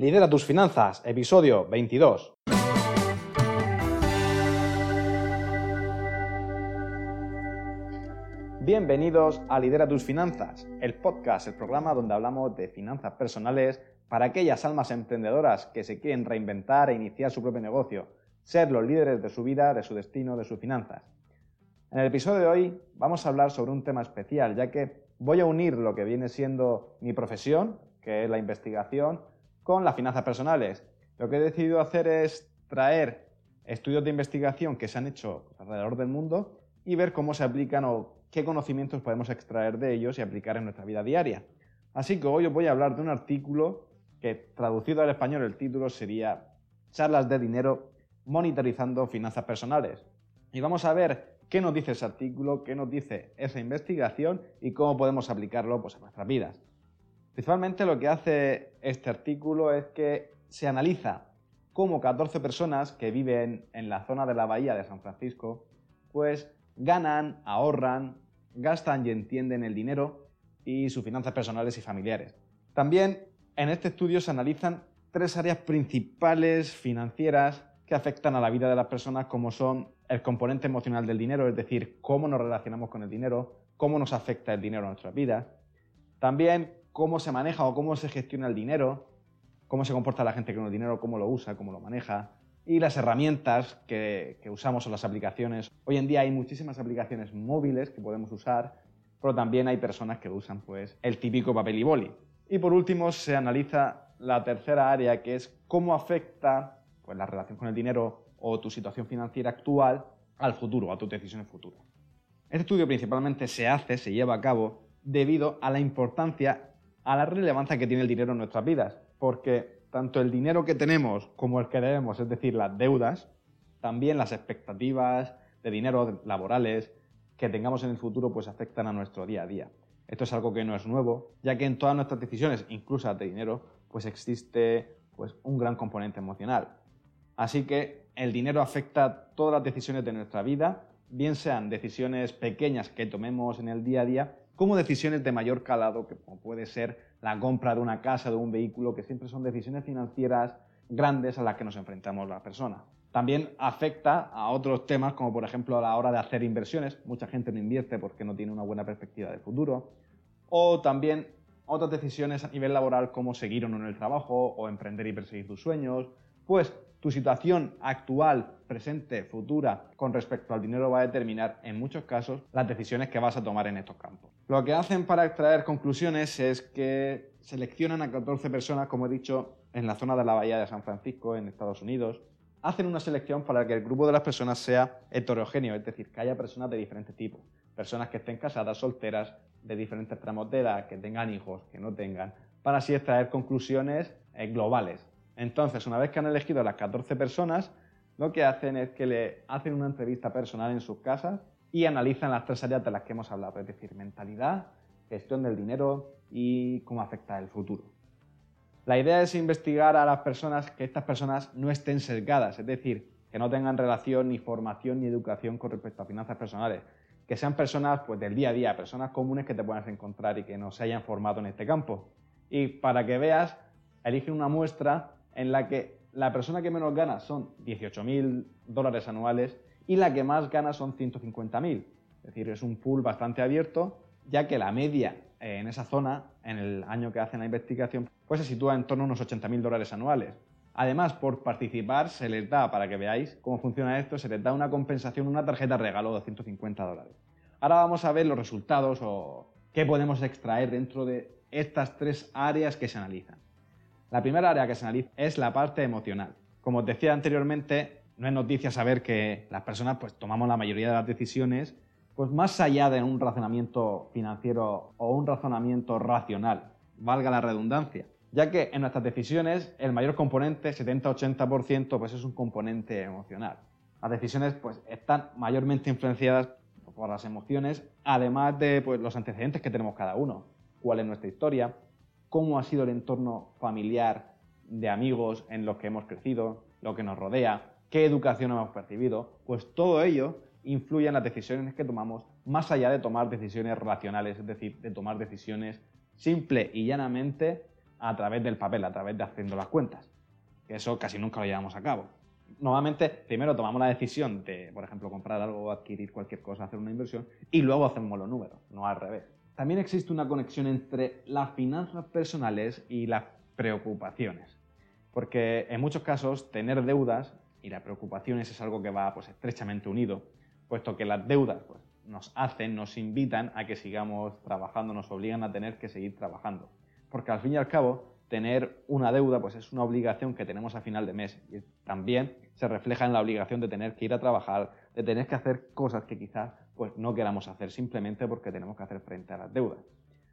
Lidera tus finanzas, episodio 22. Bienvenidos a Lidera tus finanzas, el podcast, el programa donde hablamos de finanzas personales para aquellas almas emprendedoras que se quieren reinventar e iniciar su propio negocio, ser los líderes de su vida, de su destino, de sus finanzas. En el episodio de hoy vamos a hablar sobre un tema especial, ya que voy a unir lo que viene siendo mi profesión, que es la investigación, con las finanzas personales. Lo que he decidido hacer es traer estudios de investigación que se han hecho alrededor del mundo y ver cómo se aplican o qué conocimientos podemos extraer de ellos y aplicar en nuestra vida diaria. Así que hoy os voy a hablar de un artículo que traducido al español el título sería Charlas de dinero monitorizando finanzas personales. Y vamos a ver qué nos dice ese artículo, qué nos dice esa investigación y cómo podemos aplicarlo pues, a nuestras vidas. Principalmente lo que hace este artículo es que se analiza cómo 14 personas que viven en la zona de la bahía de San Francisco, pues ganan, ahorran, gastan y entienden el dinero y sus finanzas personales y familiares. También en este estudio se analizan tres áreas principales financieras que afectan a la vida de las personas como son el componente emocional del dinero, es decir, cómo nos relacionamos con el dinero, cómo nos afecta el dinero a nuestras vidas. También cómo se maneja o cómo se gestiona el dinero, cómo se comporta la gente con el dinero, cómo lo usa, cómo lo maneja. Y las herramientas que, que usamos o las aplicaciones. Hoy en día hay muchísimas aplicaciones móviles que podemos usar, pero también hay personas que usan pues, el típico papel y boli. Y por último se analiza la tercera área que es cómo afecta pues, la relación con el dinero o tu situación financiera actual al futuro, a tus decisiones futuras. Este estudio principalmente se hace, se lleva a cabo debido a la importancia, a la relevancia que tiene el dinero en nuestras vidas, porque tanto el dinero que tenemos como el que debemos, es decir, las deudas, también las expectativas de dinero laborales que tengamos en el futuro, pues afectan a nuestro día a día. Esto es algo que no es nuevo, ya que en todas nuestras decisiones, incluso de dinero, pues existe pues, un gran componente emocional. Así que el dinero afecta todas las decisiones de nuestra vida, bien sean decisiones pequeñas que tomemos en el día a día, como decisiones de mayor calado, que puede ser la compra de una casa, de un vehículo, que siempre son decisiones financieras grandes a las que nos enfrentamos las personas. También afecta a otros temas, como por ejemplo a la hora de hacer inversiones. Mucha gente no invierte porque no tiene una buena perspectiva de futuro o también otras decisiones a nivel laboral como seguir o no en el trabajo o emprender y perseguir tus sueños, pues tu situación actual, presente, futura con respecto al dinero va a determinar en muchos casos las decisiones que vas a tomar en estos campos. Lo que hacen para extraer conclusiones es que seleccionan a 14 personas, como he dicho, en la zona de la Bahía de San Francisco, en Estados Unidos, hacen una selección para que el grupo de las personas sea heterogéneo, es decir, que haya personas de diferentes tipos, personas que estén casadas, solteras, de diferentes tramos de edad, que tengan hijos, que no tengan, para así extraer conclusiones eh, globales. Entonces, una vez que han elegido a las 14 personas, lo que hacen es que le hacen una entrevista personal en sus casas y analizan las tres áreas de las que hemos hablado, es decir, mentalidad, gestión del dinero y cómo afecta el futuro. La idea es investigar a las personas que estas personas no estén sesgadas, es decir, que no tengan relación ni formación ni educación con respecto a finanzas personales, que sean personas pues, del día a día, personas comunes que te puedas encontrar y que no se hayan formado en este campo. Y para que veas, elige una muestra en la que la persona que menos gana son 18.000 dólares anuales y la que más gana son 150.000. Es decir, es un pool bastante abierto, ya que la media en esa zona, en el año que hacen la investigación, pues se sitúa en torno a unos 80.000 dólares anuales. Además, por participar, se les da, para que veáis cómo funciona esto, se les da una compensación, una tarjeta regalo de 150 dólares. Ahora vamos a ver los resultados o qué podemos extraer dentro de estas tres áreas que se analizan. La primera área que se analiza es la parte emocional. Como os decía anteriormente, no es noticia saber que las personas pues, tomamos la mayoría de las decisiones pues, más allá de un razonamiento financiero o un razonamiento racional, valga la redundancia. ya que en nuestras decisiones el mayor componente, 70-80%, pues es un componente emocional. Las decisiones pues, están mayormente influenciadas por las emociones, además de pues, los antecedentes que tenemos cada uno, cuál es nuestra historia, cómo ha sido el entorno familiar de amigos en los que hemos crecido, lo que nos rodea, qué educación hemos percibido, pues todo ello influye en las decisiones que tomamos, más allá de tomar decisiones racionales, es decir, de tomar decisiones simple y llanamente a través del papel, a través de haciendo las cuentas. Eso casi nunca lo llevamos a cabo. Normalmente, primero tomamos la decisión de, por ejemplo, comprar algo, adquirir cualquier cosa, hacer una inversión, y luego hacemos los números, no al revés. También existe una conexión entre las finanzas personales y las preocupaciones. Porque en muchos casos, tener deudas y las preocupaciones es algo que va pues, estrechamente unido, puesto que las deudas pues, nos hacen, nos invitan a que sigamos trabajando, nos obligan a tener que seguir trabajando. Porque al fin y al cabo, tener una deuda pues es una obligación que tenemos a final de mes y también se refleja en la obligación de tener que ir a trabajar, de tener que hacer cosas que quizás pues no queramos hacer simplemente porque tenemos que hacer frente a las deudas.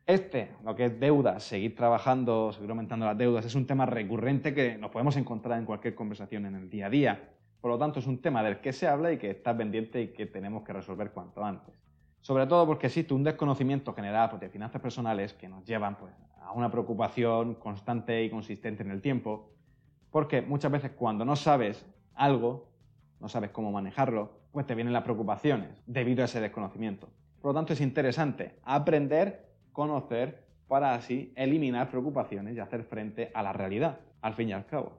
Este, lo que es deuda, seguir trabajando, seguir aumentando las deudas, es un tema recurrente que nos podemos encontrar en cualquier conversación en el día a día. Por lo tanto, es un tema del que se habla y que está pendiente y que tenemos que resolver cuanto antes. Sobre todo porque existe un desconocimiento general pues, de finanzas personales que nos llevan pues, a una preocupación constante y consistente en el tiempo, porque muchas veces cuando no sabes algo, no sabes cómo manejarlo, pues te vienen las preocupaciones debido a ese desconocimiento. Por lo tanto, es interesante aprender, conocer, para así eliminar preocupaciones y hacer frente a la realidad, al fin y al cabo.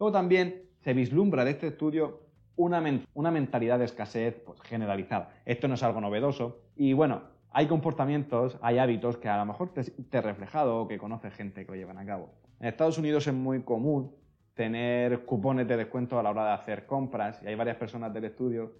Luego también se vislumbra de este estudio una, una mentalidad de escasez pues, generalizada. Esto no es algo novedoso y bueno, hay comportamientos, hay hábitos que a lo mejor te, te reflejado o que conoce gente que lo llevan a cabo. En Estados Unidos es muy común tener cupones de descuento a la hora de hacer compras y hay varias personas del estudio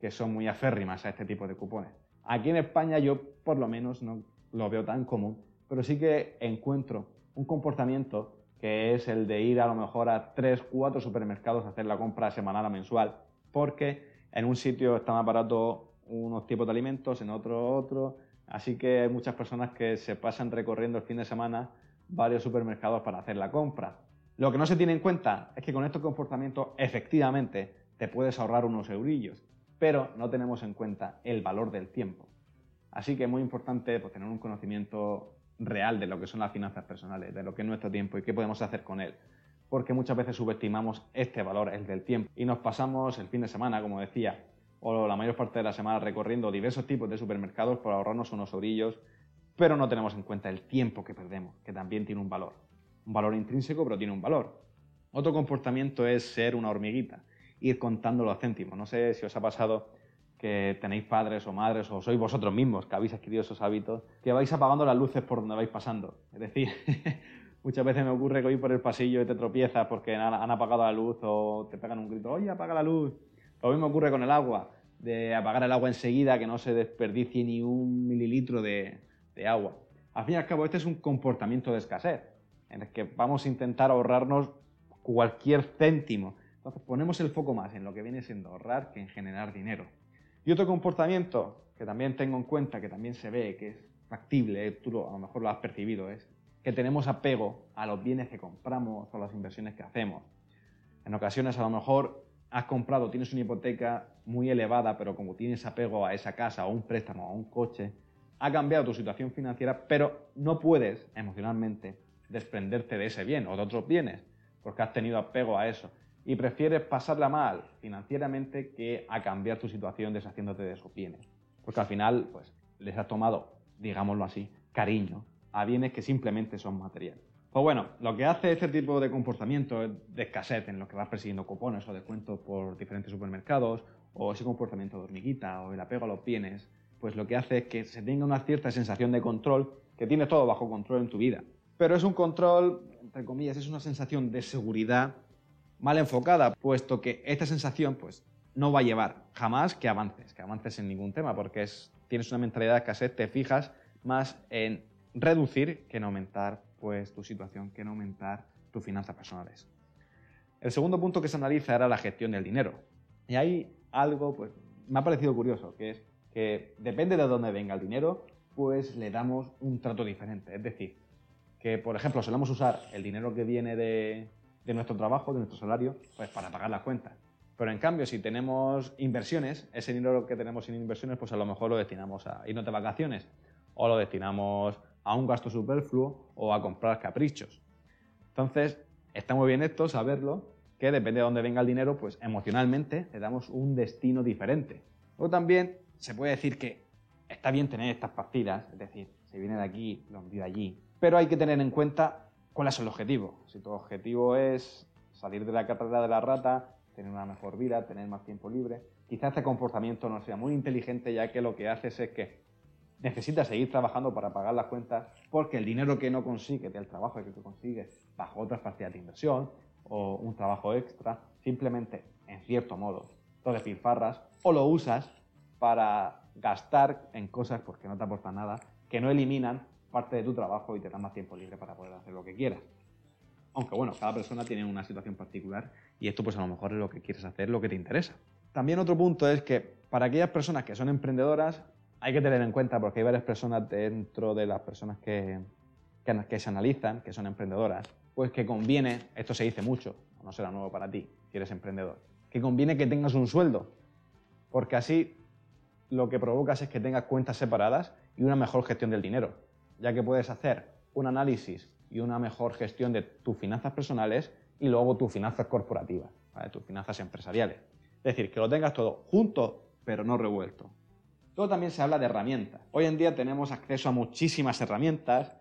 que son muy aférrimas a este tipo de cupones. Aquí en España yo por lo menos no lo veo tan común, pero sí que encuentro un comportamiento que es el de ir a lo mejor a 3, 4 supermercados a hacer la compra semanal o mensual, porque en un sitio está más barato unos tipos de alimentos, en otro otro, así que hay muchas personas que se pasan recorriendo el fin de semana varios supermercados para hacer la compra. Lo que no se tiene en cuenta es que con estos comportamientos efectivamente te puedes ahorrar unos eurillos, pero no tenemos en cuenta el valor del tiempo. Así que es muy importante pues, tener un conocimiento real de lo que son las finanzas personales, de lo que es nuestro tiempo y qué podemos hacer con él. Porque muchas veces subestimamos este valor, el del tiempo, y nos pasamos el fin de semana, como decía, o la mayor parte de la semana recorriendo diversos tipos de supermercados por ahorrarnos unos orillos, pero no tenemos en cuenta el tiempo que perdemos, que también tiene un valor. Un valor intrínseco, pero tiene un valor. Otro comportamiento es ser una hormiguita, ir contando los céntimos. No sé si os ha pasado que tenéis padres o madres o sois vosotros mismos que habéis adquirido esos hábitos, que vais apagando las luces por donde vais pasando. Es decir, muchas veces me ocurre que voy por el pasillo y te tropiezas porque han, apagado la luz o te pegan un grito, oye, apaga la luz. Lo mismo ocurre con el agua, de apagar el agua enseguida, que no se desperdicie ni un mililitro de, de agua. Al fin y al cabo, este es un comportamiento de escasez, en el que vamos a intentar ahorrarnos cualquier céntimo. Entonces ponemos el foco más en lo que viene siendo ahorrar que en generar dinero. Y otro comportamiento que también tengo en cuenta, que también se ve, que es factible, tú a lo mejor lo has percibido, es que tenemos apego a los bienes que compramos o las inversiones que hacemos. En ocasiones a lo mejor has comprado, tienes una hipoteca muy elevada, pero como tienes apego a esa casa, o un préstamo, o un coche, ha cambiado tu situación financiera, pero no puedes emocionalmente desprenderte de ese bien o de otros bienes, porque has tenido apego a eso y prefieres pasarla mal financieramente que a cambiar tu situación deshaciéndote de esos bienes. Porque al final, pues, les has tomado, digámoslo así, cariño a bienes que simplemente son materiales. Pues bueno, lo que hace este tipo de comportamiento de escasez en lo que vas persiguiendo cupones o descuentos por diferentes supermercados, o ese comportamiento de hormiguita o el apego a los bienes, pues lo que hace es que se tenga una cierta sensación de control, que tienes todo bajo control en tu vida. Pero es un control, entre comillas, es una sensación de seguridad mal enfocada, puesto que esta sensación pues, no va a llevar jamás que avances, que avances en ningún tema, porque es, tienes una mentalidad de escasez, te fijas más en reducir que en aumentar pues, tu situación, que en aumentar tus finanzas personales. El segundo punto que se analiza era la gestión del dinero. Y hay algo, pues, me ha parecido curioso, que es que depende de dónde venga el dinero, pues le damos un trato diferente. Es decir, que, por ejemplo, solemos usar el dinero que viene de, de nuestro trabajo, de nuestro salario, pues para pagar las cuentas. Pero en cambio, si tenemos inversiones, ese dinero que tenemos en inversiones, pues a lo mejor lo destinamos a irnos de vacaciones o lo destinamos a un gasto superfluo o a comprar caprichos. Entonces, está muy bien esto, saberlo, que depende de dónde venga el dinero, pues emocionalmente le damos un destino diferente. O también se puede decir que está bien tener estas partidas, es decir, si viene de aquí, lo envío allí, pero hay que tener en cuenta cuál es el objetivo. Si tu objetivo es salir de la carrera de la rata, tener una mejor vida, tener más tiempo libre, quizás este comportamiento no sea muy inteligente ya que lo que haces es que necesitas seguir trabajando para pagar las cuentas porque el dinero que no consigues del trabajo que tú consigues bajo otras partidas de inversión o un trabajo extra, simplemente, en cierto modo, lo despilfarras o lo usas para gastar en cosas porque no te aportan nada, que no eliminan parte de tu trabajo y te dan más tiempo libre para poder hacer lo que quieras. Aunque bueno, cada persona tiene una situación particular y esto pues a lo mejor es lo que quieres hacer, lo que te interesa. También otro punto es que para aquellas personas que son emprendedoras hay que tener en cuenta, porque hay varias personas dentro de las personas que, que, se analizan, que son emprendedoras, pues que conviene, esto se dice mucho, no será nuevo para ti si eres emprendedor, que conviene que tengas un sueldo, porque así lo que provocas es que tengas cuentas separadas y una mejor gestión del dinero, ya que puedes hacer un análisis y una mejor gestión de tus finanzas personales y luego tus finanzas corporativas, tus finanzas empresariales. Es decir, que lo tengas todo junto, pero no revuelto. Todo también se habla de herramientas. Hoy en día tenemos acceso a muchísimas herramientas,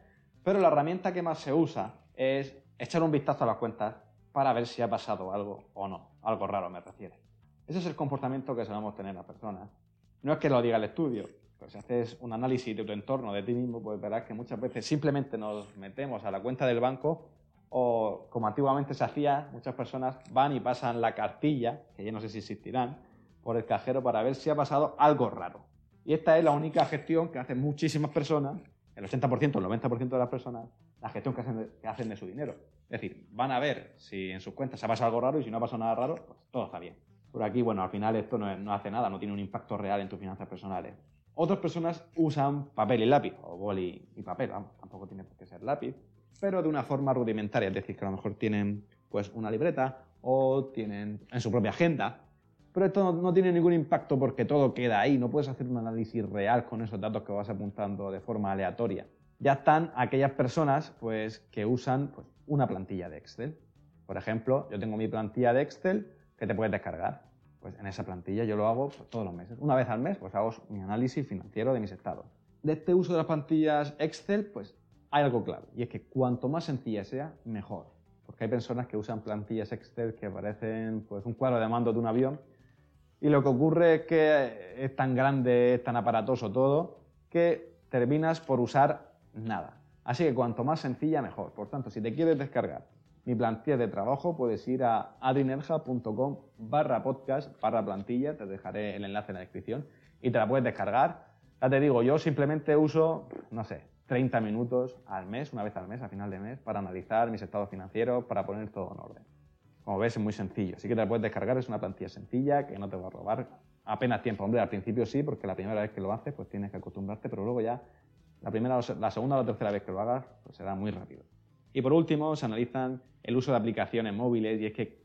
pero la herramienta que más se usa es echar un vistazo a las cuentas para ver si ha pasado algo o no. Algo raro me refiero. Ese es el comportamiento que solemos tener las personas. No es que lo diga el estudio, pues si haces un análisis de tu entorno, de ti mismo, pues verás que muchas veces simplemente nos metemos a la cuenta del banco o como antiguamente se hacía, muchas personas van y pasan la cartilla, que ya no sé si existirán, por el cajero para ver si ha pasado algo raro. Y esta es la única gestión que hacen muchísimas personas, el 80%, el 90% de las personas, la gestión que hacen, de, que hacen de su dinero. Es decir, van a ver si en sus cuentas ha pasado algo raro y si no ha pasado nada raro, pues todo está bien. Por aquí, bueno, al final esto no, hace nada, no tiene un impacto real en tus finanzas personales. Otras personas usan papel y lápiz, o boli y papel, tampoco tiene por qué ser lápiz, pero de una forma rudimentaria, es decir, que a lo mejor tienen pues una libreta o tienen en su propia agenda pero esto no, tiene ningún impacto porque todo queda ahí, no puedes hacer un análisis real con esos datos que vas apuntando de forma aleatoria. Ya están aquellas personas pues, que usan pues, una plantilla de Excel. Por ejemplo, yo tengo mi plantilla de Excel que te puedes descargar. Pues en esa plantilla yo lo hago pues, todos los meses. Una vez al mes pues hago mi análisis financiero de mis estados. De este uso de las plantillas Excel, pues hay algo clave, y es que cuanto más sencilla sea, mejor. Porque hay personas que usan plantillas Excel que parecen pues, un cuadro de mando de un avión y lo que ocurre es que es tan grande, es tan aparatoso todo, que terminas por usar nada. Así que cuanto más sencilla, mejor. Por tanto, si te quieres descargar mi plantilla de trabajo, puedes ir a adrinerja.com barra podcast barra plantilla, te dejaré el enlace en la descripción, y te la puedes descargar. Ya te digo, yo simplemente uso, no sé, 30 minutos al mes, una vez al mes, a final de mes, para analizar mis estados financieros, para poner todo en orden. Como ves, es muy sencillo. Así que te la puedes descargar, es una plantilla sencilla que no te va a robar apenas tiempo. Hombre, al principio sí, porque la primera vez que lo haces, pues tienes que acostumbrarte, pero luego ya, la primera, la segunda o la tercera vez que lo hagas, pues será muy rápido. Y por último, se analizan el uso de aplicaciones móviles y es que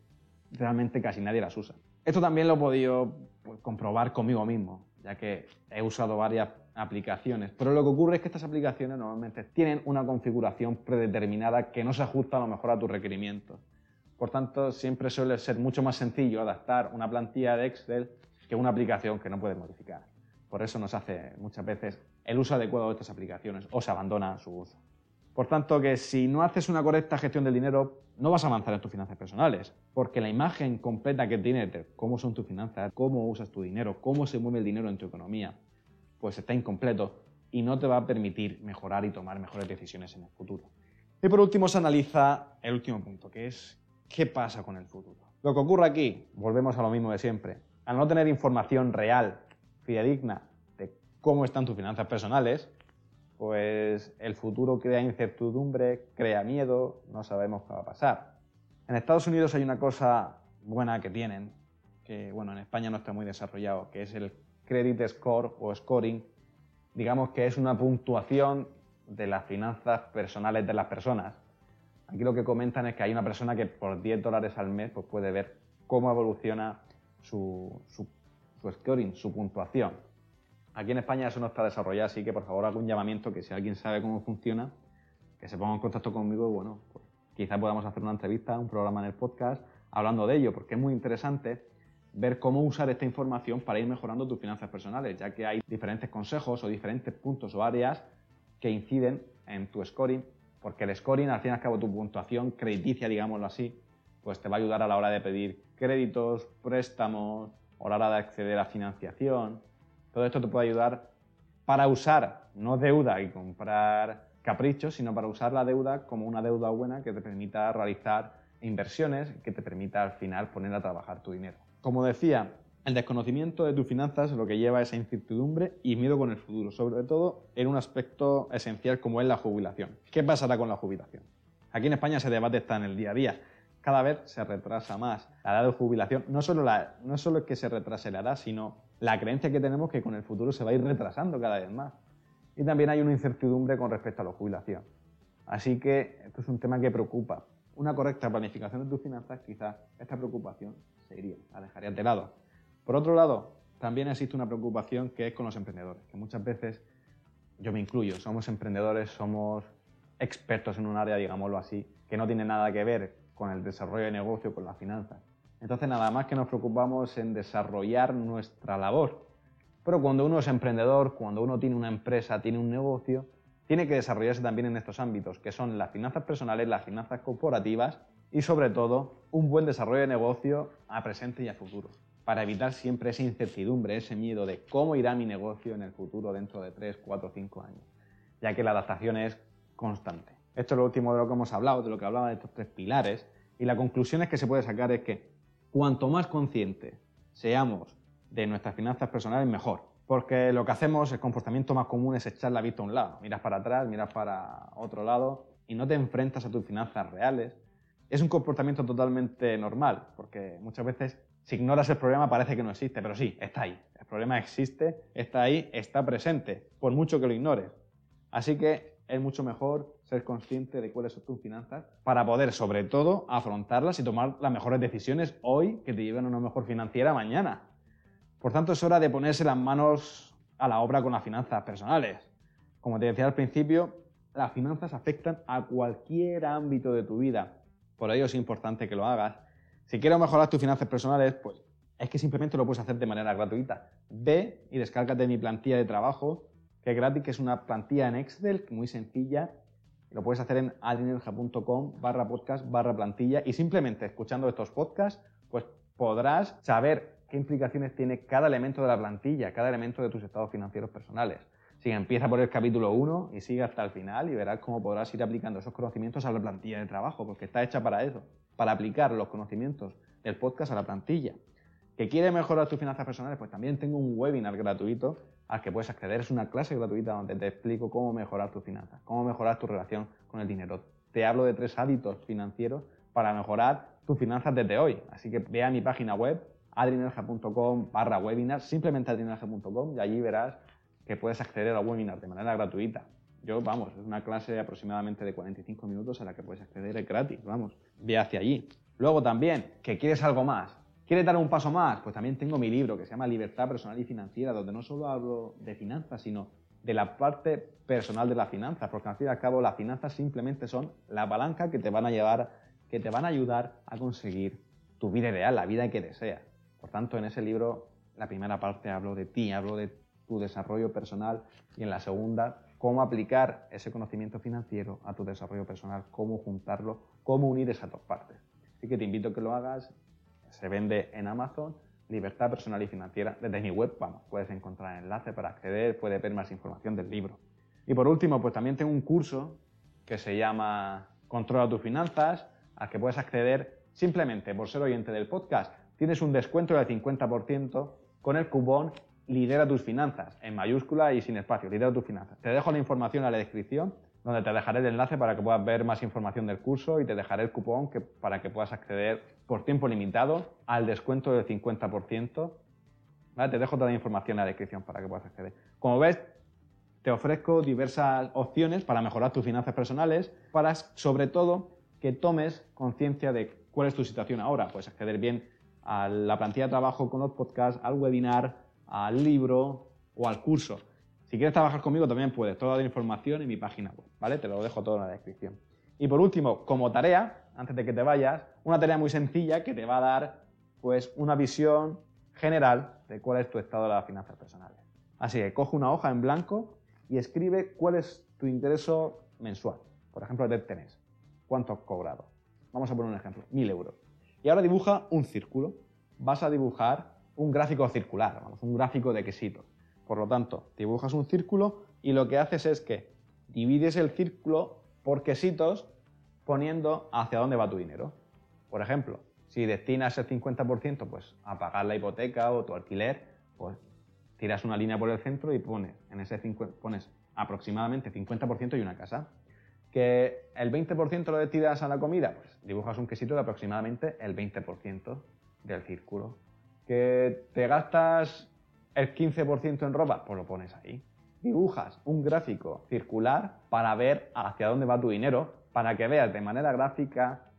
realmente casi nadie las usa. Esto también lo he podido pues, comprobar conmigo mismo, ya que he usado varias aplicaciones. Pero lo que ocurre es que estas aplicaciones normalmente tienen una configuración predeterminada que no se ajusta a lo mejor a tus requerimientos. Por tanto, siempre suele ser mucho más sencillo adaptar una plantilla de Excel que una aplicación que no puedes modificar. Por eso nos hace muchas veces el uso adecuado de estas aplicaciones o se abandona su uso. Por tanto, que si no haces una correcta gestión del dinero, no vas a avanzar en tus finanzas personales, porque la imagen completa que tienes de cómo son tus finanzas, cómo usas tu dinero, cómo se mueve el dinero en tu economía, pues está incompleto y no te va a permitir mejorar y tomar mejores decisiones en el futuro. Y por último se analiza el último punto, que es ¿qué pasa con el futuro? Lo que ocurre aquí, volvemos a lo mismo de siempre, al no tener información real, fidedigna, de cómo están tus finanzas personales, pues el futuro crea incertidumbre, crea miedo, no sabemos qué va a pasar. En Estados Unidos hay una cosa buena que tienen, que bueno, en España no está muy desarrollado, que es el credit score o scoring. Digamos que es una puntuación de las finanzas personales de las personas. Aquí lo que comentan es que hay una persona que por 10 dólares al mes pues puede ver cómo evoluciona su, su, su scoring, su puntuación. Aquí en España eso no está desarrollado, así que por favor hago un llamamiento que si alguien sabe cómo funciona, que se ponga en contacto conmigo y bueno, pues quizá podamos hacer una entrevista, un programa en el podcast hablando de ello, porque es muy interesante ver cómo usar esta información para ir mejorando tus finanzas personales, ya que hay diferentes consejos o diferentes puntos o áreas que inciden en tu scoring, porque el scoring, al fin y al cabo, tu puntuación crediticia, digámoslo así, pues te va a ayudar a la hora de pedir créditos, préstamos, o a la hora de acceder a financiación. Todo esto te puede ayudar para usar no deuda y comprar caprichos, sino para usar la deuda como una deuda buena que te permita realizar inversiones, que te permita al final poner a trabajar tu dinero. Como decía, el desconocimiento de tus finanzas lo que lleva a esa incertidumbre y miedo con el futuro, sobre todo en un aspecto esencial como es la jubilación. ¿Qué pasará con la jubilación? Aquí en España ese debate está en el día a día. Cada vez se retrasa más la edad de jubilación. No solo, la, no solo es que se retrase la edad, sino la creencia que tenemos que con el futuro se va a ir retrasando cada vez más. Y también hay una incertidumbre con respecto a la jubilación. Así que esto es un tema que preocupa. Una correcta planificación de tus finanzas, quizás esta preocupación se iría, la dejaría de lado. Por otro lado, también existe una preocupación que es con los emprendedores, que muchas veces, yo me incluyo, somos emprendedores, somos expertos en un área, digámoslo así, que no tiene nada que ver con el desarrollo de negocio, con las finanzas. Entonces, nada más que nos preocupamos en desarrollar nuestra labor. Pero cuando uno es emprendedor, cuando uno tiene una empresa, tiene un negocio, tiene que desarrollarse también en estos ámbitos, que son las finanzas personales, las finanzas corporativas y sobre todo un buen desarrollo de negocio a presente y a futuro, para evitar siempre esa incertidumbre, ese miedo de cómo irá mi negocio en el futuro dentro de 3, 4, 5 años, ya que la adaptación es constante. Esto es lo último de lo que hemos hablado, de lo que hablaba de estos tres pilares, y la conclusión es que se puede sacar es que cuanto más conscientes seamos de nuestras finanzas personales, mejor. Porque lo que hacemos, el comportamiento más común es echar la vista a un lado. Miras para atrás, miras para otro lado y no te enfrentas a tus finanzas reales. Es un comportamiento totalmente normal, porque muchas veces si ignoras el problema parece que no existe, pero sí, está ahí. El problema existe, está ahí, está presente, por mucho que lo ignores. Así que es mucho mejor ser consciente de cuáles son tus finanzas para poder, sobre todo, afrontarlas y tomar las mejores decisiones hoy que te lleven a una mejor financiera mañana. Por tanto, es hora de ponerse las manos a la obra con las finanzas personales. Como te decía al principio, las finanzas afectan a cualquier ámbito de tu vida. Por ello es importante que lo hagas. Si quieres mejorar tus finanzas personales, pues es que simplemente lo puedes hacer de manera gratuita. Ve y descárgate mi plantilla de trabajo, que es gratis, que es una plantilla en Excel muy sencilla. Lo puedes hacer en adrinerja.com barra podcast barra plantilla y simplemente escuchando estos podcasts, pues podrás saber qué implicaciones tiene cada elemento de la plantilla, cada elemento de tus estados financieros personales. Si empieza por el capítulo 1 y sigue hasta el final y verás cómo podrás ir aplicando esos conocimientos a la plantilla de trabajo, porque está hecha para eso, para aplicar los conocimientos del podcast a la plantilla. ¿Que quieres mejorar tus finanzas personales? Pues también tengo un webinar gratuito al que puedes acceder. Es una clase gratuita donde te explico cómo mejorar tus finanzas, cómo mejorar tu relación con el dinero. Te hablo de tres hábitos financieros para mejorar tus finanzas desde hoy. Así que ve a mi página web adrinerja.com barra webinar, simplemente adrinerja.com y allí verás que puedes acceder al webinar de manera gratuita. Yo, vamos, es una clase aproximadamente de 45 minutos a la que puedes acceder, gratis, vamos, ve hacia allí. Luego también, que quieres algo más, ¿Quieres dar un paso más? Pues también tengo mi libro que se llama Libertad Personal y Financiera, donde no solo hablo de finanzas, sino de la parte personal de las finanzas, porque al fin y al cabo las finanzas simplemente son la palanca que te van a llevar, que te van a ayudar a conseguir tu vida ideal, la vida que deseas. Por tanto, en ese libro, la primera parte hablo de ti, hablo de tu desarrollo personal y en la segunda, cómo aplicar ese conocimiento financiero a tu desarrollo personal, cómo juntarlo, cómo unir esas dos partes. Así que te invito a que lo hagas. Se vende en Amazon, Libertad Personal y Financiera. Desde mi web, vamos, puedes encontrar el enlace para acceder, puedes ver más información del libro. Y por último, pues también tengo un curso que se llama Controla tus finanzas, al que puedes acceder simplemente por ser oyente del podcast tienes un descuento del 50% con el cupón Lidera tus finanzas, en mayúscula y sin espacio, Lidera tus finanzas. Te dejo la información en la descripción, donde te dejaré el enlace para que puedas ver más información del curso y te dejaré el cupón que, para que puedas acceder por tiempo limitado al descuento del 50%. Te dejo toda la información en la descripción para que puedas acceder. Como ves, te ofrezco diversas opciones para mejorar tus finanzas personales, para sobre todo que tomes conciencia de cuál es tu situación ahora. Puedes acceder bien a la plantilla de trabajo con los podcasts, al webinar, al libro o al curso. Si quieres trabajar conmigo también puedes, toda la información en mi página web, ¿vale? Te lo dejo todo en la descripción. Y por último, como tarea, antes de que te vayas, una tarea muy sencilla que te va a dar pues una visión general de cuál es tu estado de las finanzas personales. Así que coge una hoja en blanco y escribe cuál es tu ingreso mensual. Por ejemplo, de tenés. ¿Cuánto has cobrado? Vamos a poner un ejemplo, 1000 euros. Y ahora dibuja un círculo. Vas a dibujar un gráfico circular, vamos, un gráfico de quesito. Por lo tanto, dibujas un círculo y lo que haces es que divides el círculo por quesitos poniendo hacia dónde va tu dinero. Por ejemplo, si destinas el 50% pues, a pagar la hipoteca o tu alquiler, pues tiras una línea por el centro y pones, en ese pones aproximadamente 50% y una casa. Que el 20% lo destinas a la comida, pues dibujas un quesito de aproximadamente el 20% del círculo. Que te gastas el 15% en ropa, pues lo pones ahí. Dibujas un gráfico circular para ver hacia dónde va tu dinero, para que veas de manera gráfica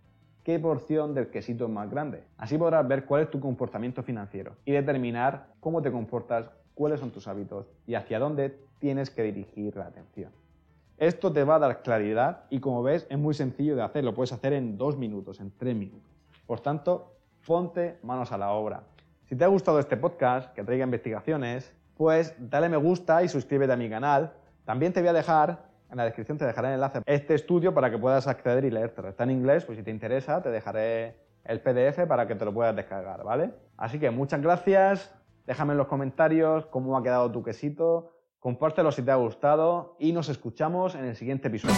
qué porción del quesito es más grande. Así podrás ver cuál es tu comportamiento financiero y determinar cómo te comportas, cuáles son tus hábitos y hacia dónde tienes que dirigir la atención. Esto te va a dar claridad y como ves es muy sencillo de hacer, lo puedes hacer en dos minutos, en tres minutos. Por tanto, ponte manos a la obra. Si te ha gustado este podcast, que traiga investigaciones, pues dale me gusta y suscríbete a mi canal. También te voy a dejar en la descripción te dejaré el enlace a este estudio para que puedas acceder y leértelo. Está en inglés, pues si te interesa, te dejaré el PDF para que te lo puedas descargar, ¿vale? Así que muchas gracias. Déjame en los comentarios cómo ha quedado tu quesito. Compártelo si te ha gustado y nos escuchamos en el siguiente episodio.